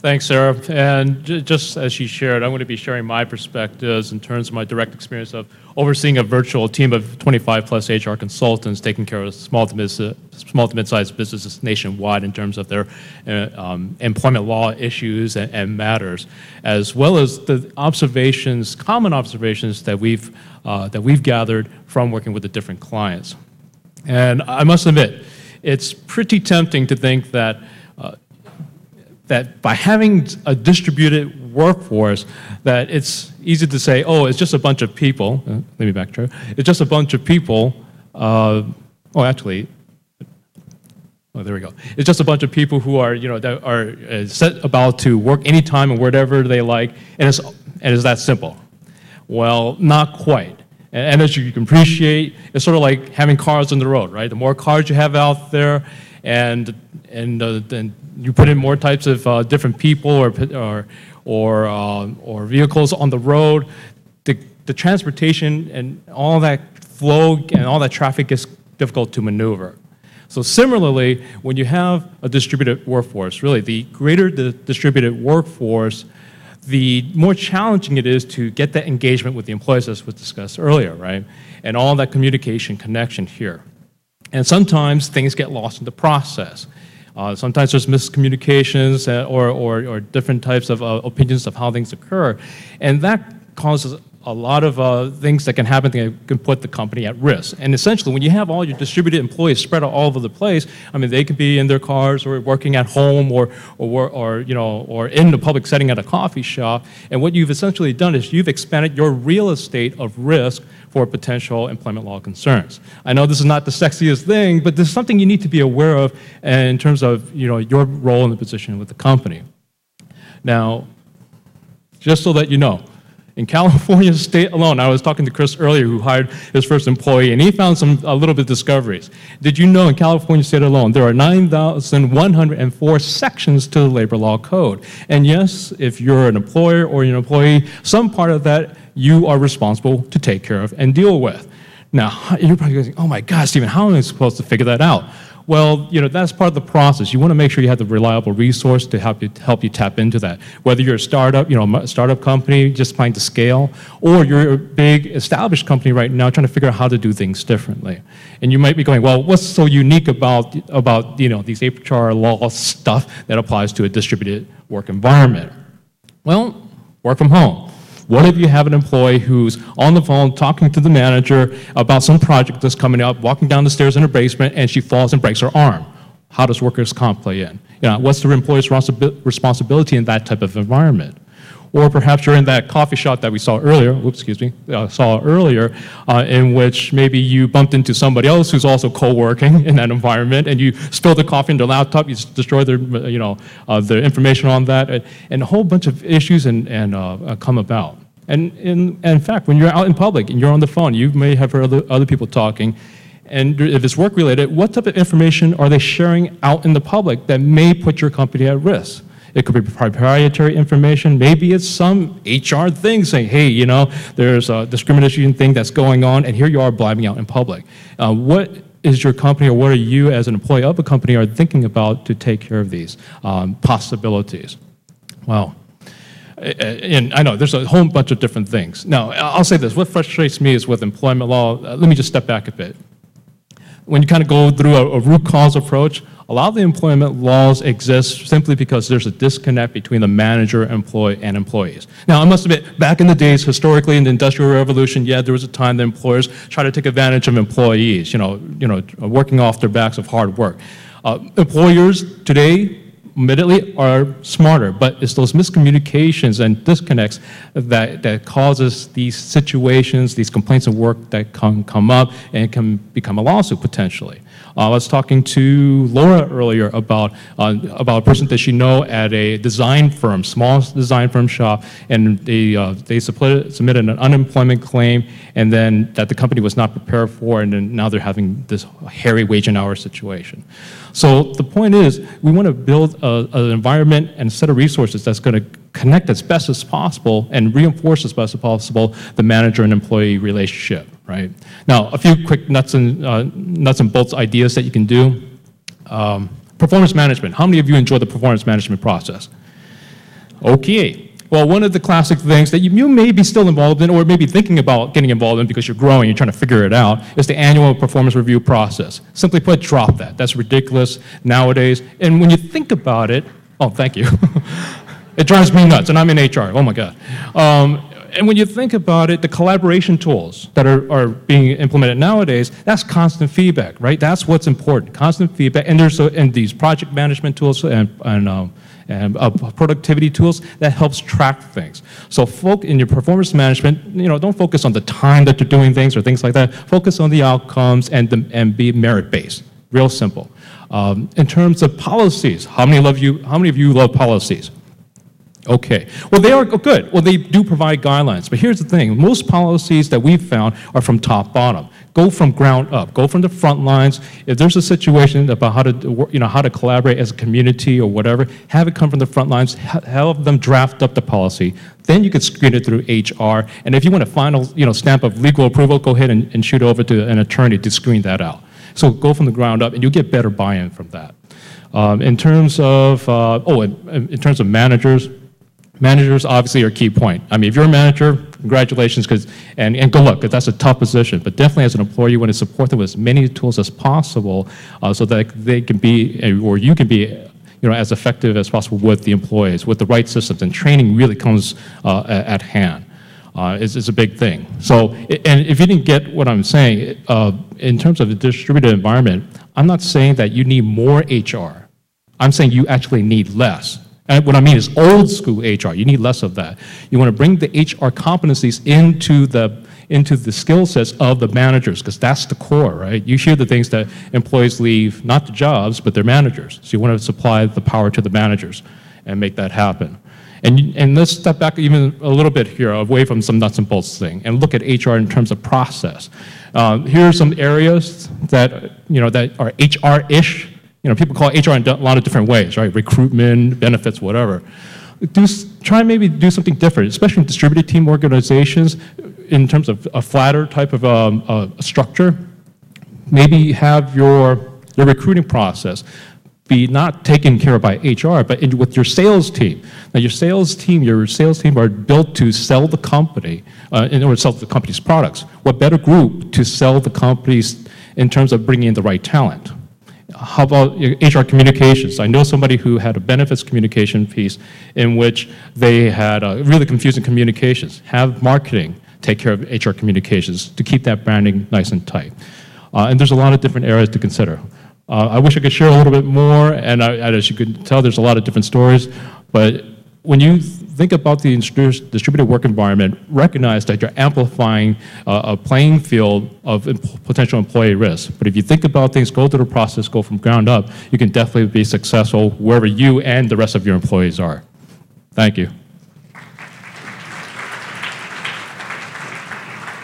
Thanks, Sarah. And just as she shared, I'm going to be sharing my perspectives in terms of my direct experience of overseeing a virtual team of 25 plus HR consultants taking care of small to, mid, small to mid-sized businesses nationwide in terms of their uh, um, employment law issues and, and, matters, as well as the observations, common observations that we've, uh, that we've gathered from working with the different clients. And I must admit, it's pretty tempting to think that that by having a distributed workforce, that it's easy to say, oh, it's just a bunch of people. Uh, let me backtrack. It's just a bunch of people. Uh, oh, actually, oh, there we go. It's just a bunch of people who are, you know, that are uh, set about to work anytime and wherever they like, and it's, and it's that simple. Well, not quite. And as you can appreciate, it's sort of like having cars on the road, right? The more cars you have out there, and and uh, then you put in more types of uh, different people or, or, or, uh, or vehicles on the road, the, the transportation and all that flow and all that traffic is difficult to maneuver. So similarly, when you have a distributed workforce, really the greater the distributed workforce, the more challenging it is to get that engagement with the employees as was discussed earlier, right? And all that communication connection here. And sometimes things get lost in the process. Uh, sometimes there's miscommunications uh, or, or, or, different types of uh, opinions of how things occur. And that causes a lot of uh, things that can happen that can put the company at risk. And essentially, when you have all your distributed employees spread out all over the place, I mean, they could be in their cars or working at home or, or, or, you know, or in the public setting at a coffee shop. And what you've essentially done is you've expanded your real estate of risk for potential employment law concerns. I know this is not the sexiest thing, but this is something you need to be aware of in terms of you know, your role in the position with the company. Now, just so that you know, in California state alone, I was talking to Chris earlier who hired his first employee, and he found some a little bit of discoveries. Did you know in California state alone, there are 9,104 sections to the labor law code? And yes, if you're an employer or an employee, some part of that you are responsible to take care of and deal with. Now, you're probably going, oh my God, Steven, how am I supposed to figure that out? Well, you know, that's part of the process. You want to make sure you have the reliable resource to help you, help you tap into that. Whether you're a startup, you know, a startup company just trying to scale, or you're a big established company right now trying to figure out how to do things differently. And you might be going, well, what's so unique about, about you know, these HR law stuff that applies to a distributed work environment? Well, work from home. What if you have an employee who's on the phone talking to the manager about some project that's coming up, walking down the stairs in her basement, and she falls and breaks her arm? How does workers' comp play in? You know, what's the employee's responsibility in that type of environment? Or perhaps you're in that coffee shop that we saw earlier, whoops, excuse me, uh, saw earlier, uh, in which maybe you bumped into somebody else who's also co-working in that environment, and you spill the coffee in their laptop, you destroy their, you know, uh, their information on that, and, and, a whole bunch of issues and, and uh, come about. And in, and in fact, when you're out in public and you're on the phone, you may have heard other, other people talking, and if it's work related, what type of information are they sharing out in the public that may put your company at risk? It could be proprietary information. Maybe it's some HR thing saying, hey, you know, there's a discrimination thing that's going on, and here you are blabbing out in public. Uh, what is your company or what are you as an employee of a company are thinking about to take care of these um, possibilities? Well, and I know there's a whole bunch of different things. Now, I'll say this what frustrates me is with employment law, uh, let me just step back a bit. When you kind of go through a, a root cause approach, a lot of the employment laws exist simply because there's a disconnect between the manager, employee, and employees. Now, I must admit, back in the days, historically in the Industrial Revolution, yeah, there was a time that employers tried to take advantage of employees, you know, you know working off their backs of hard work. Uh, employers today admittedly are smarter, but it's those miscommunications and disconnects that, that causes these situations, these complaints of work that can come up and can become a lawsuit potentially. Uh, I was talking to Laura earlier about, uh, about a person that she know at a design firm, small design firm shop, and they, uh, they submitted an unemployment claim, and then that the company was not prepared for, and then now they're having this hairy wage and hour situation. So the point is, we want to build an environment and set of resources that's going to connect as best as possible and reinforce as best as possible the manager and employee relationship, right? Now, a few quick nuts and, uh, nuts and bolts ideas that you can do. Um, performance management. How many of you enjoy the performance management process? Okay. Well, one of the classic things that you, you may be still involved in or maybe thinking about getting involved in because you're growing, you're trying to figure it out, is the annual performance review process. Simply put, drop that. That's ridiculous nowadays. And when you think about it, oh, thank you. it drives me nuts, and I'm in HR. Oh my God. Um, and when you think about it, the collaboration tools that are, are being implemented nowadays, that's constant feedback, right? That's what's important, constant feedback. And there's a, and these project management tools and, and um, and uh, productivity tools that helps track things. So folk in your performance management, you know, don't focus on the time that you're doing things or things like that. Focus on the outcomes and, the, and be merit-based. Real simple. Um, in terms of policies, how many, love you, how many of you love policies? Okay. Well, they are good. Well, they do provide guidelines. But here's the thing. Most policies that we've found are from top bottom. Go from ground up. Go from the front lines. If there's a situation about how to, you know, how to collaborate as a community or whatever, have it come from the front lines. Have them draft up the policy. Then you could screen it through HR. And if you want a final, you know, stamp of legal approval, go ahead and, and shoot over to an attorney to screen that out. So go from the ground up, and you'll get better buy-in from that. Um, in terms of, uh, oh, in, in terms of managers, Managers obviously are a key point. I mean, if you're a manager, congratulations, because and, and good luck, because that's a tough position. But definitely as an employer, you want to support them with as many tools as possible uh, so that they can be, or you can be, you know, as effective as possible with the employees, with the right systems. And training really comes uh, at hand. Uh, is, is a big thing. So, and if you didn't get what I'm saying, uh, in terms of the distributed environment, I'm not saying that you need more HR. I'm saying you actually need less. And what I mean is old school HR. You need less of that. You want to bring the HR competencies into the into the skill sets of the managers because that's the core, right? You hear the things that employees leave, not the jobs, but their managers. So you want to supply the power to the managers and make that happen. And, and let's step back even a little bit here, away from some nuts and bolts thing, and look at HR in terms of process. Um, here are some areas that, you know, that are HR-ish, you know, people call HR in a lot of different ways, right? Recruitment, benefits, whatever. Do, try maybe do something different, especially in distributed team organizations, in terms of a flatter type of um, structure. Maybe have your, your recruiting process be not taken care of by HR, but in, with your sales team. Now, your sales team, your sales team are built to sell the company, uh, in order to sell the company's products. What better group to sell the companies in terms of bringing in the right talent? How about HR communications? I know somebody who had a benefits communication piece in which they had uh, really confusing communications. Have marketing take care of HR communications to keep that branding nice and tight. Uh, and there's a lot of different areas to consider. Uh, I wish I could share a little bit more, and I, as you can tell, there's a lot of different stories, but when you think about the distributed work environment, recognize that you're amplifying uh, a playing field of potential employee risk. But if you think about things, go through the process, go from ground up, you can definitely be successful wherever you and the rest of your employees are. Thank you.